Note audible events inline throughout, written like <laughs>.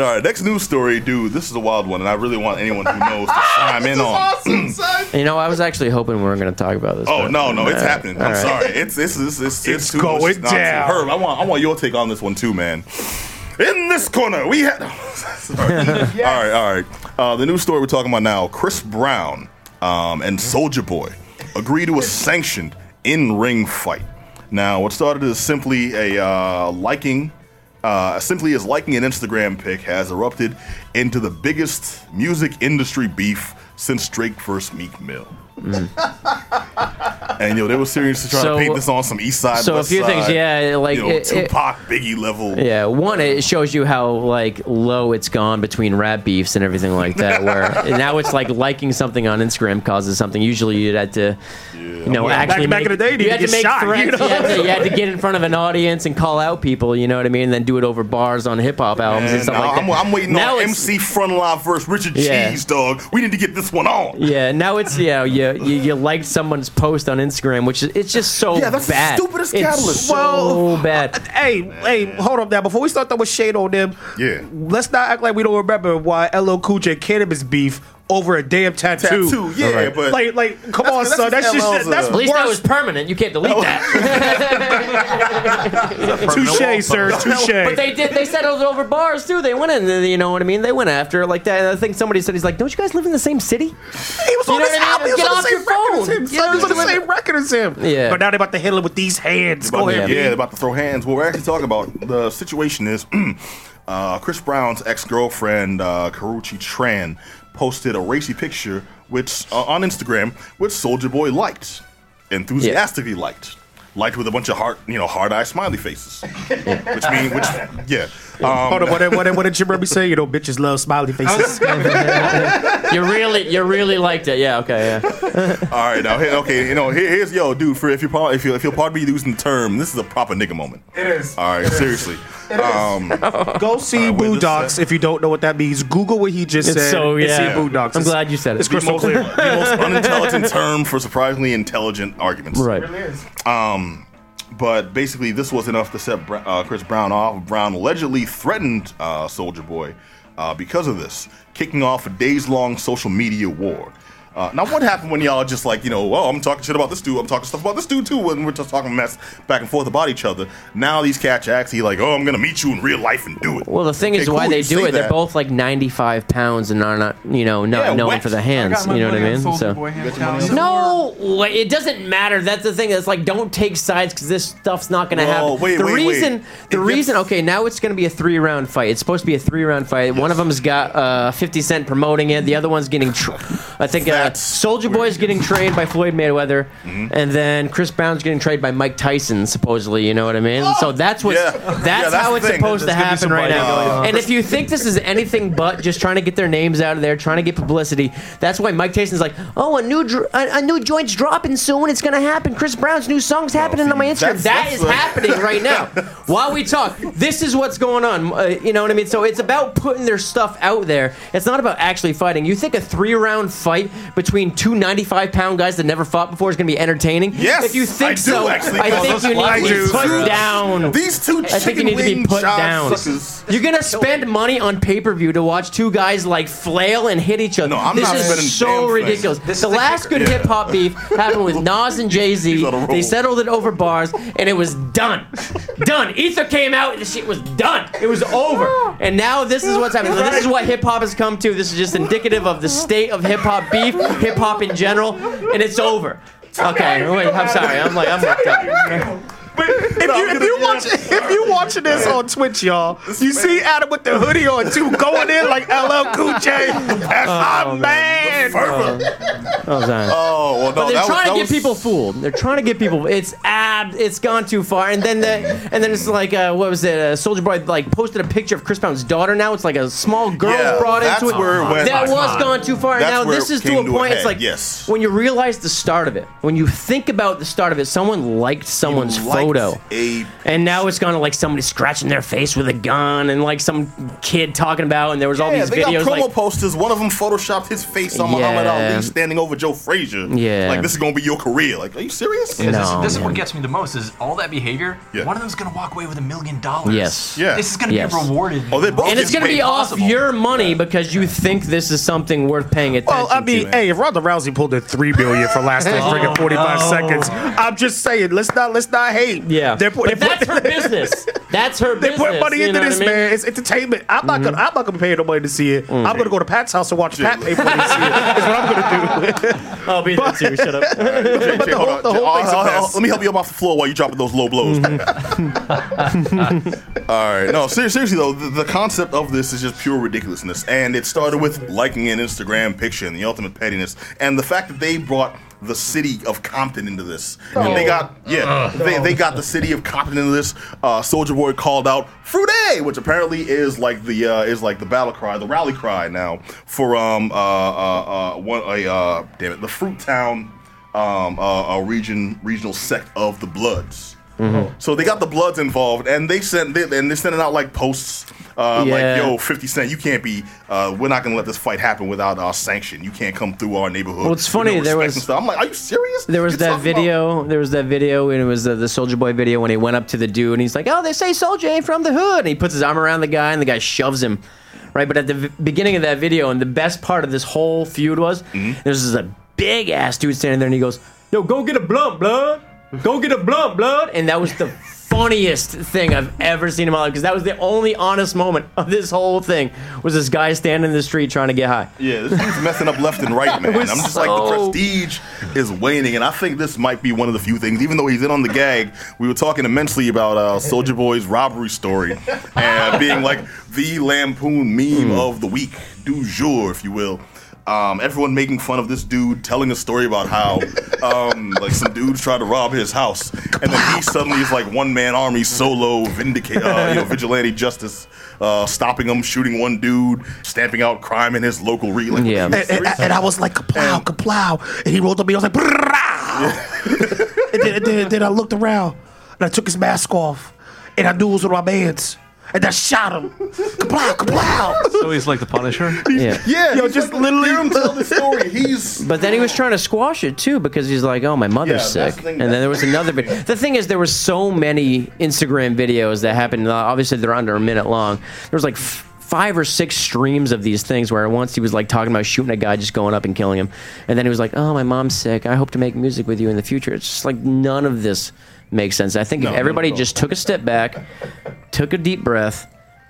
all right. Next news story, dude. This is a wild one, and I really want anyone who knows to <laughs> chime in on. awesome, <clears throat> son. You know, I was actually hoping we weren't going to talk about this. Oh no, no, it's happening. I'm right. sorry. It's it's it's it's, it's, It's too going much nonsense. down. Herb, I want I want your take on this one too, man. In this corner, we had. <laughs> Sorry. <laughs> All right, all right. Uh, the news story we're talking about now: Chris Brown um, and Soulja Boy agree to a sanctioned in-ring fight. Now, what started as simply a uh, liking, uh, simply as liking an Instagram pic, has erupted into the biggest music industry beef since Drake first Meek Mill. And yo, they were seriously trying So- to paint this on some East Side. so a West few things, yeah, like, you know, it- it- Tupac, Biggie level. Yeah, one it shows you how like low it's gone between rap beefs and everything like that. <laughs> Where now it's like liking something on Instagram causes something. Usually you'd have to, you know, Well, actually back make, in the day, you you had had to to get make shot, you threats. know? You, had to, you had to get in front of an audience and call out people. You know what I mean? And then do it over bars on hip hop albums and And stuff now like that. I'm, I'm waiting now on it's- MC Frontalot versus Richard Yeah. Cheese, dog. We need to get this one on. Yeah, now it's yeah, you, you you liked someone's post on Instagram, which is it's just so Yeah, that's the bad. stupidest it's catalyst. so Well, bad. Uh, hey, hey, hold up now. Before we start throwing shade on them, Yeah. let's not act like we don't remember why LL Cool J Canibus beef over a damn tattoo. Tattoo, yeah, Right. but Like, like, come That's- on, that's son. That's just just that's At least that worse. was permanent. You can't delete that. <laughs> Touche, sir. <laughs> Touche. But they did. They settled it over bars too. They went in. You know what I mean? They went after like that. And I think somebody said he's like, "Don't you guys live in the same city?" He was You on know this what I mean? album. He was Get on off the your same record as phone. him. You son. know He was on the what I mean? same record as him. Yeah. But now they're about to hit him with these hands. Go ahead. yeah, they're about to throw hands. What we're actually talking about, the situation is <clears throat> uh, Chris Brown's ex girlfriend, uh, Karrueche Tran, posted a racy picture which uh, on Instagram, which Soulja Boy liked, enthusiastically liked. Liked with a bunch of heart, you know, hard eye smiley faces, <laughs> which mean, which, yeah. Um, Hold on, what did, what did, what did Jim Remy say? You know, bitches love smiley faces. <laughs> You really, you really liked it. Yeah. Okay. Yeah. <laughs> All right, now here, okay, you know, here, here's yo, dude. For if you are if you if you'll pardon me using the term, this is a proper nigga moment. It is. All right, seriously. Um, <laughs> Go see Uh, wait, this, Boondocks uh, if you don't know what that means. Google what he just It's said. so and see yeah. Boondocks. I'm glad you said it. It's crystal most, clear. the most unintelligent term for surprisingly intelligent arguments. Right. Really is. Um, but basically, this was enough to set uh, Chris Brown off. Brown allegedly threatened uh, Soulja Boy uh, because of this, kicking off a days-long social media war. Uh, now, what happened when y'all just like, you know, well, I'm talking shit about this dude, I'm talking stuff about this dude too, when we're just talking mess back and forth about each other. Now these cats are actually like, oh, I'm gonna meet you in real life and do it. Well, the thing Okay, is, why they do say it, they're both like 95 pounds and are not, you know, not Yeah, known wet. for the hands. You know what I mean? So. Boy hands your money down. on No, wait, it doesn't matter. That's the thing. It's like don't take sides because this stuff's not going to Well, happen. wait, the wait, wait. reason, the If reason. it's- Okay, now it's going to be a three round fight. It's supposed to be a three round fight. One of them's got uh, 50 Cent promoting it. The other one's getting. Tr- I think uh, That's Soulja Boy's getting trained by Floyd Mayweather, Mm-hmm. and then Chris Brown's getting trained by Mike Tyson. Supposedly, you know what I mean. So that's what. Yeah. That's, Yeah, that's how the it's thing. supposed to There's gonna be happen right now. uh, and if you think this is anything but just trying to get their names out of there, trying to get publicity, that's why Mike Tyson's like, oh, a new dr- a, a new joint's dropping soon. It's gonna happen. Chris Brown's new song's happening on my Instagram. that's- That that's is the- happening right now. <laughs> While we talk, this is what's going on. Uh, you know what I mean? So it's about putting their stuff out there. It's not about actually fighting. You think a three round fight between two 95 pound guys that never fought before is gonna be entertaining? Yes, If you think I do, so, actually. I think you need to be put down. These two I think you need to be put down. Suckers. You're gonna spend money on pay per view to watch two guys like flail and hit each other. No, I'm this not is so ridiculous. This the is the last kicker. good hip hop beef happened with <laughs> Nas and Jay Z. He's on a roll. They settled it over bars, and it was done. done. Ether came out, and the shit was done. It was over. And now this is what's happening. So this is what hip hop has come to. This is just indicative of the state of hip hop beef, hip hop in general, and it's over. Okay, wait. I'm sorry. I'm like I'm worked up. If you if you watch if you watching this on Twitch, y'all, you see Adam with the hoodie on too, going in like LL Cool J. That's oh, my oh, man. Oh, sorry. Oh well, no, But they're that trying that to get was- people fooled. They're trying to get people. It's ab. It's gone too far. And then the and then it's like uh, what was it? Uh, Soulja Boy like posted a picture of Chris Brown's daughter. Now it's like a small girl Yeah, brought that's into it. where it went- that was on. gone too far. That's now this is to came a to a point. it's like yes. when you realize the start of it. When you think about the start of it, someone liked someone's liked photo. a And now it's gone to like somebody scratching their face with a gun and like some kid talking about, and there was all yeah, these they videos got promo like. posters. One of them photoshopped his face on Muhammad Yeah. Ali standing over Joe Frazier. Yeah. like this is gonna be your career. Like, are you serious? Yeah, this, No, this is what gets me the most is all that behavior. Yeah. One of them's gonna walk away with a million dollars. Yes. Yeah. This is gonna Yes. be rewarded. Oh, they both And it's It's going to be made off possible. your money because you think this is something worth paying attention to. Well, I mean, to. hey, if Ronda Rousey pulled in three billion for last like oh, friggin' forty five seconds, I'm just saying, let's not let's not hate. Yeah, they're, put- but they that's put- her business. That's her <laughs> business. They business. put money into this, I mean? man. It's entertainment. I'm not gonna. Mm-hmm. I'm not gonna pay nobody to see it. I'm gonna mm. go to Pat's house and watch Pat pay for it to see it. That's what I'm gonna do. <laughs> I'll be there too. Shut up. Jay, Jay, the hold whole- on. the Jay, whole I'll- thing's a I'll- I'll- mess. Let me help you up off the floor while you're dropping those low blows. Mm-hmm. <laughs> All right. No, ser- seriously though, the, the concept of this is just pure ridiculousness, and it started with liking an Instagram picture and the ultimate pettiness, and the fact that they brought the city of Compton into this, and they got yeah, they, they got the city of Compton into this. Uh, Soulja Boy called out "Fruity," which apparently is like the uh, is like the battle cry, the rally cry now for um uh uh, uh one a uh damn it the Fruit Town um uh, uh region regional sect of the Bloods. So they got the Bloods involved, and they sent they, and they're sending out like posts uh, Yeah. like, "Yo, Fifty Cent, you can't be. Uh, we're not gonna let this fight happen without our sanction. You can't come through our neighborhood." Well, it's funny, no there was-. I'm like, are you serious? There was You're that talking about- video. There was that video, and it was uh, the Soulja Boy video when he went up to the dude, and he's like, "Oh, they say Soulja ain't from the hood," and he puts his arm around the guy, and the guy shoves him. Right, but at the v- beginning of that video, and the best part of this whole feud was, Mm-hmm. there's this a big ass dude standing there, and he goes, "Yo, go get a blunt, blood. Go get a blunt, blood." And that was the funniest thing I've ever seen in my life because that was the only honest moment of this whole thing was this guy standing in the street trying to get high. Yeah, this dude's messing up left and right, <laughs> man. I'm was just like the prestige is waning, and I think this might be one of the few things. Even though he's in on the gag, we were talking immensely about uh, Soulja Boy's robbery story and being like the lampoon meme of the week, du jour, if you will. Um, everyone making fun of this dude, telling a story about how um, like some dudes tried to rob his house, and then he suddenly is like one man army solo, vindicate, uh, you know, vigilante justice, uh, stopping him, shooting one dude, stamping out crime in his local region. Yeah. and, and, and I was like, kaplow, kaplow. And he rolled up me. I was like, "Brrrah." and, then, and then, then I looked around and I took his mask off. And I knew it was one of my mans. And I shot him. Kaplow, kaplow. So he's like the Punisher. Yeah. Yeah, Yo, just like, literally- hear him <laughs> tell the story. He's But then he was trying to squash it too because he's like, "Oh, my mother's Yeah, that's sick." the thing, and then there was another video. The thing is, there were so many Instagram videos that happened. uh, Obviously, they're under a minute long. There was like f- five or six streams of these things where once he was like talking about shooting a guy, just going up and killing him, and then he was like, "Oh, my mom's sick. I hope to make music with you in the future." It's just like none of this makes sense. I think if everybody just took a step back, took a deep breath.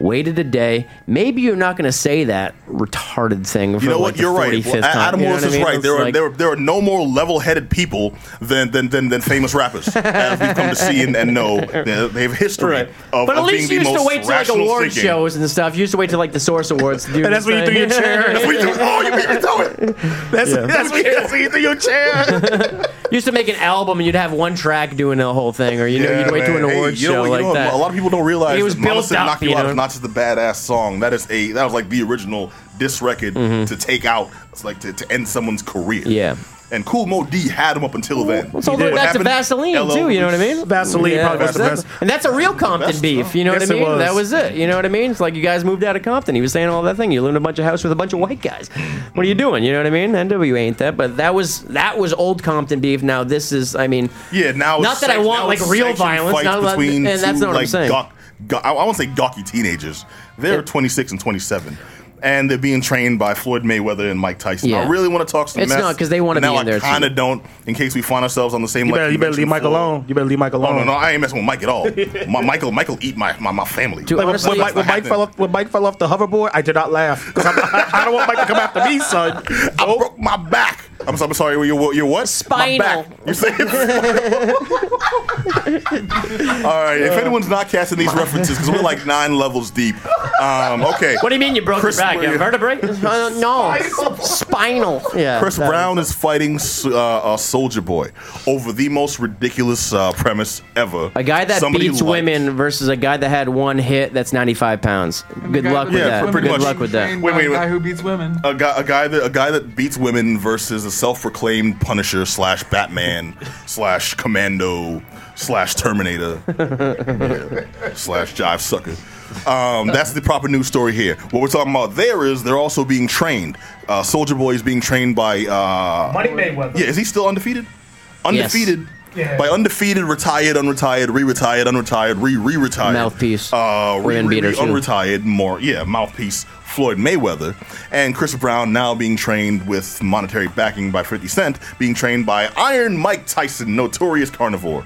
Waited a day. Maybe you're not going to say that retarded thing. For You know like what? You're right. 45th Well, time. Adam You know Morris what I is mean? right. It's There are like- there, are- there are no more level-headed people than than than, than famous rappers, <laughs> as we've come to see and, and know. They have history Right. of, but at of least being you the used to wait till like award thinking. shows and stuff. You used to wait till like the Source Awards. To do And <laughs> that's when you threw your chair. That's what you do. Oh, you beat me to it. That's, that's, what, that's what you threw your chair. <laughs> You used to make an album and you'd have one track doing the whole thing, or you know, Yeah, you'd wait to an man. Hey, award know show like know that. A lot of people don't realize It was that built up, Knock You you Out know? is not just a badass song. That is a that was like the original diss record to take out, it's like to, to end someone's career. Mm-hmm. Yeah. And Kool Moe Dee had him up until then. It's all He did. back to What? Vaseline LL too. You know what I mean? Vaseline probably was the that's- best. And that's a real Compton Best beef. You know Yes, what I it mean? was. That was it. You know what I mean? It's like you guys moved out of Compton. He was saying all that thing. You live in a bunch of house with a bunch of white guys. What are you doing? You know what I mean? NW ain't that, but that was that was old Compton beef. Now this is. I mean, Yeah, now Not it's that I want, like, real violence, not that- between and that's two, not what I'm like, saying. Gawk, gawk, I, I won't say gawky teenagers. They're Yeah. 26 and 27. And they're being trained by Floyd Mayweather and Mike Tyson. Yeah. I really want to talk some It's mess. not 'cause they wanna be now in there, I kind of don't, in case we find ourselves on the same You like you better leave Mike alone. You better leave Mike Oh, alone. no, no, I ain't messing with Mike at all. my, Michael, Michael eat my, my, my family. Dude, Like, when, Honestly, when, Mike, when, Mike fell off, when Mike fell off the hoverboard, I did not laugh. 'Cause I'm- I, <laughs> I don't want Mike to come after me, son. I broke my back. I'm, I'm sorry. You're, you're what? Spinal. My back. You say <laughs> All right. If anyone's not casting these references, because we're like nine levels deep. Um, okay. what do you mean you broke Chris your back? You have vertebrae? Uh, no, spinal. Yeah. Chris Brown is fighting uh, uh, Soulja Boy over the most ridiculous uh, premise ever. A guy that Somebody beats liked. women versus a guy that had one hit that's 95 pounds. Good luck with Yeah, that. pretty Good much. luck with that. Trained Wait, wait, a guy who beats women. A guy, a guy that a guy that beats women versus self-proclaimed Punisher slash Batman <laughs> slash Commando slash Terminator yeah, <laughs> slash Jive Sucker. Um, that's the proper news story here. What we're talking about there is they're also being trained. Uh, Soulja Boy is being trained by. Uh, Money Mayweather. yeah, is he still undefeated? Undefeated. Yeah. By undefeated, retired, unretired, re-retired, unretired, re-re-retired. Mouthpiece. Uh, re, re, re, unretired, more, yeah, mouthpiece Floyd Mayweather. And Chris Brown now being trained with monetary backing by 50 Cent, being trained by Iron Mike Tyson, notorious carnivore.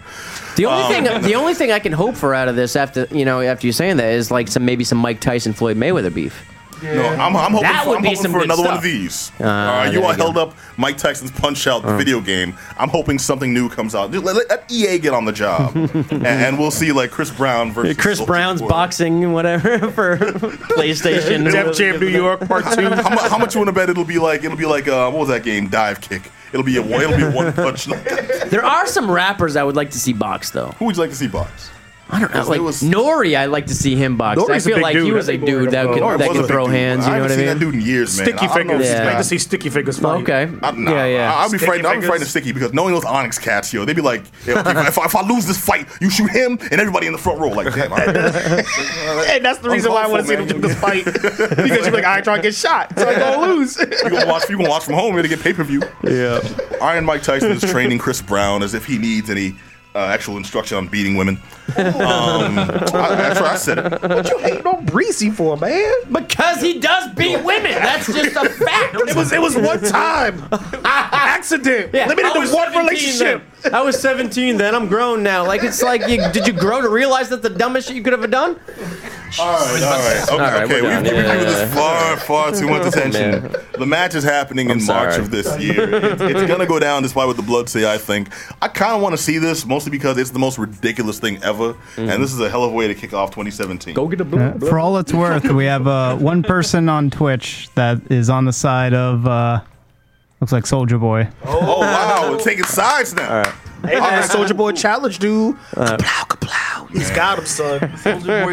The only Um, thing, <laughs> the only thing I can hope for out of this after you know after you saying that is like some maybe some Mike Tyson Floyd Mayweather beef. No, I'm, I'm hoping, That for, would I'm be hoping some for good another one of these. Uh, uh, all right, you all you go. held up Mike Tyson's Punch Out, the video game. I'm hoping something new comes out. Just Let, let EA get on the job, <laughs> and, and we'll see like Chris Brown versus Chris Soulja Brown's Boy. boxing whatever <laughs> for PlayStation. Def Jam New York Part Two. How, how much you want to bet it'll be like? It'll be like uh, what was that game? Divekick. It'll be a one- it'll be one punch. <laughs> There are some rappers I would like to see box though. Who would you like to see box? I don't know, like there was- Nori. I like to see him box. Nori's I a feel big like he was a dude Nori that was- could Nori that was could a throw big dude. hands. I You know haven't what I seen mean? that dude in years, man. Sticky I don't know. fingers. Yeah. Like to see Sticky Fingers fight. Okay. I, nah, yeah, yeah. I, will be Sticky frightened. I'll be fingers. frightened of Sticky because knowing those Onyx cats, yo, they'd be like, yo, if, if, I- if I lose this fight, you shoot him and everybody in the front row. Like, damn, all right. <laughs> And that's the reason why I want to see them do this fight. because you're like, I try trying to get shot, so I'm gonna <laughs> lose. you gonna watch? You gonna watch from home? You're gonna get pay per view. Yeah. Iron Mike Tyson is training Chris Brown as if he needs any uh, actual instruction on beating women. Um, I, that's right. I said it. what you hating on Breezy for, man? Because he does beat women. That's just a fact. It was it was one time <laughs> accident, Yeah, limited to one 17 relationship. then. I was 17 then. I'm grown now. Like it's like, you, did you grow to realize that the dumbest shit you could have done? All right, all right, okay. right, okay. we're We've, done. we've Yeah, given yeah, this far, far too much <laughs> attention. man. The match is happening in I'm March sorry. of this year. It's, it's gonna go down, despite what the blood say. I think. I kind of want to see this, mostly because it's the most ridiculous thing ever, and this is a hell of a way to kick off 2017. Go get a blue. Uh, for all it's worth, we have uh, one person on Twitch that is on the side of uh, looks like Soulja Boy. Oh, oh wow, we're taking sides now. Hey man, Soulja Boy challenge, dude. Kaplow, kaplow. He's got him, son. Soulja Boy